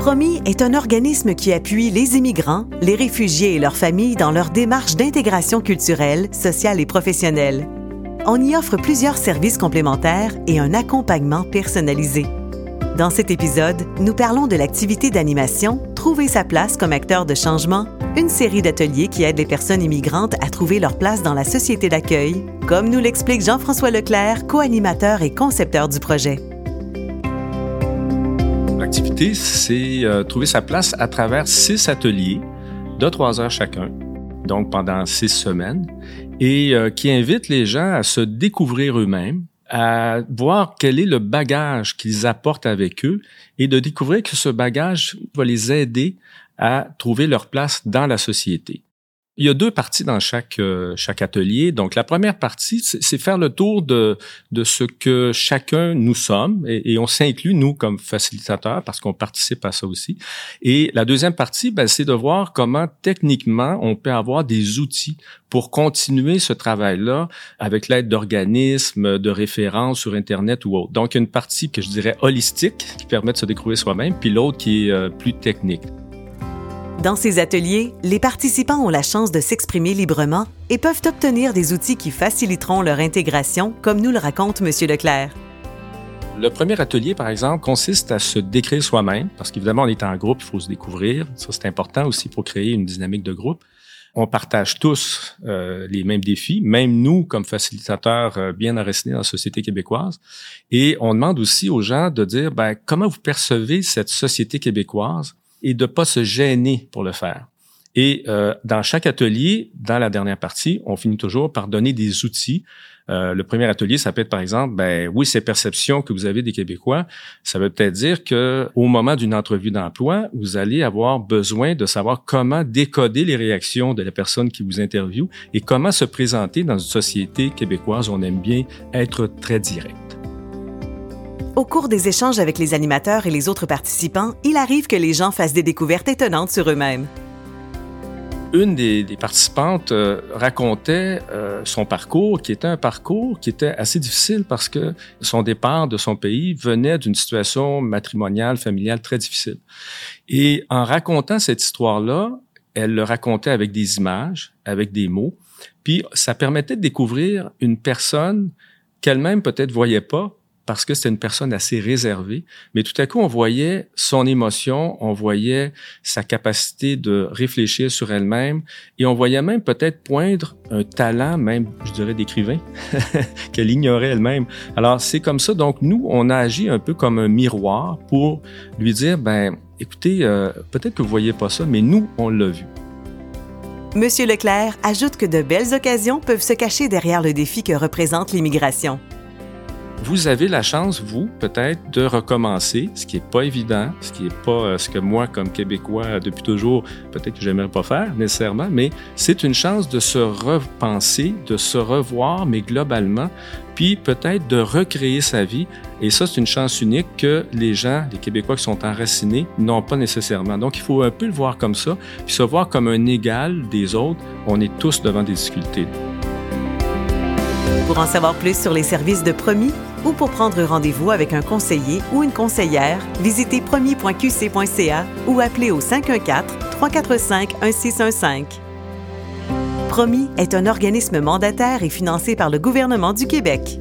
Promis est un organisme qui appuie les immigrants, les réfugiés et leurs familles dans leur démarche d'intégration culturelle, sociale et professionnelle. On y offre plusieurs services complémentaires et un accompagnement personnalisé. Dans cet épisode, nous parlons de l'activité d'animation Trouver sa place comme acteur de changement, une série d'ateliers qui aident les personnes immigrantes à trouver leur place dans la société d'accueil, comme nous l'explique Jean-François Leclerc, co-animateur et concepteur du projet. C'est euh, trouver sa place à travers six ateliers de trois heures chacun, donc pendant six semaines, et euh, qui invite les gens à se découvrir eux-mêmes, à voir quel est le bagage qu'ils apportent avec eux et de découvrir que ce bagage va les aider à trouver leur place dans la société. Il y a deux parties dans chaque euh, chaque atelier. Donc la première partie, c'est faire le tour de de ce que chacun nous sommes et, on s'inclut nous comme facilitateurs parce qu'on participe à ça aussi. Et la deuxième partie, ben, c'est de voir comment techniquement on peut avoir des outils pour continuer ce travail-là avec l'aide d'organismes, de références sur Internet ou autre. Donc une partie que je dirais holistique qui permet de se découvrir soi-même, puis l'autre qui est euh, plus technique. Dans ces ateliers, les participants ont la chance de s'exprimer librement et peuvent obtenir des outils qui faciliteront leur intégration, comme nous le raconte M. Leclerc. Le premier atelier, par exemple, consiste à se décrire soi-même, parce qu'évidemment, on est en groupe, il faut se découvrir. Ça, c'est important aussi pour créer une dynamique de groupe. On partage tous euh, les mêmes défis, même nous, comme facilitateurs euh, bien enracinés dans la société québécoise. Et on demande aussi aux gens de dire, ben, comment vous percevez cette société québécoise? Et de pas se gêner pour le faire. Et euh, dans chaque atelier, dans la dernière partie, on finit toujours par donner des outils. Euh, le premier atelier, ça peut être par exemple, ben oui, ces perceptions que vous avez des Québécois, ça veut peut-être dire que au moment d'une entrevue d'emploi, vous allez avoir besoin de savoir comment décoder les réactions de la personne qui vous interviewe et comment se présenter dans une société québécoise on aime bien être très direct. Au cours des échanges avec les animateurs et les autres participants, il arrive que les gens fassent des découvertes étonnantes sur eux-mêmes. Une des, participantes euh, racontait euh, son parcours, qui était un parcours qui était assez difficile parce que son départ de son pays venait d'une situation matrimoniale, familiale très difficile. Et en racontant cette histoire-là, elle le racontait avec des images, avec des mots, puis ça permettait de découvrir une personne qu'elle-même peut-être voyait pas, parce que c'était une personne assez réservée, mais tout à coup, on voyait son émotion, on voyait sa capacité de réfléchir sur elle-même, et on voyait même peut-être poindre un talent, même, je dirais, d'écrivain, qu'elle ignorait elle-même. Alors, c'est comme ça. Donc, nous, on a agi un peu comme un miroir pour lui dire, ben, écoutez, euh, peut-être que vous voyez pas ça, mais nous, on l'a vu. Monsieur Leclerc ajoute que de belles occasions peuvent se cacher derrière le défi que représente l'immigration vous avez la chance, vous, peut-être, de recommencer, ce qui est pas évident, ce qui est pas euh, ce que moi, comme Québécois, depuis toujours, peut-être que j'aimerais pas faire nécessairement, mais c'est une chance de se repenser, de se revoir, mais globalement, puis peut-être de recréer sa vie. Et ça, c'est une chance unique que les gens, les Québécois qui sont enracinés, n'ont pas nécessairement. Donc, il faut un peu le voir comme ça, puis se voir comme un égal des autres. On est tous devant des difficultés. Pour en savoir plus sur les services de Promis ou pour prendre rendez-vous avec un conseiller ou une conseillère, visitez promis.qc.ca ou appelez au 514-345-1615. Promis est un organisme mandataire et financé par le gouvernement du Québec.